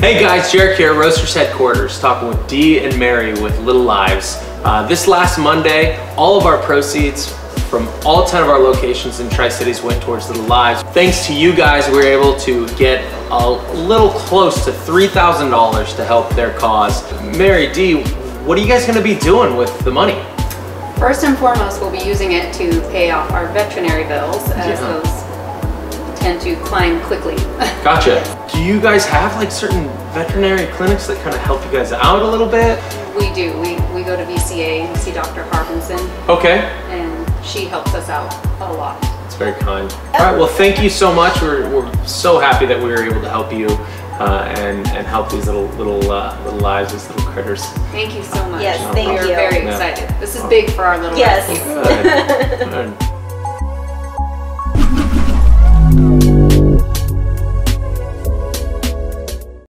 Hey guys, Jarek here, at Roasters Headquarters, talking with Dee and Mary with Little Lives. Uh, this last Monday, all of our proceeds from all 10 of our locations in Tri-Cities went towards Little Lives. Thanks to you guys, we were able to get a little close to $3,000 to help their cause. Mary, Dee, what are you guys gonna be doing with the money? First and foremost, we'll be using it to pay off our veterinary bills as Yeah. those tend to climb quickly. Gotcha. Do you guys have like certain veterinary clinics that kind of help you guys out a little bit? we do. We, we go to VCA and see Dr. Harbinson, Okay, and she helps us out a lot. It's very kind. All right, well, thank you so much. We're, we're so happy that we were able to help you uh, and, and help these little little uh, little lives, these little critters. Thank you so much. Yes, thank you. We're you. very Yeah. excited. This is big for our little Yes. rescue. Good. Good.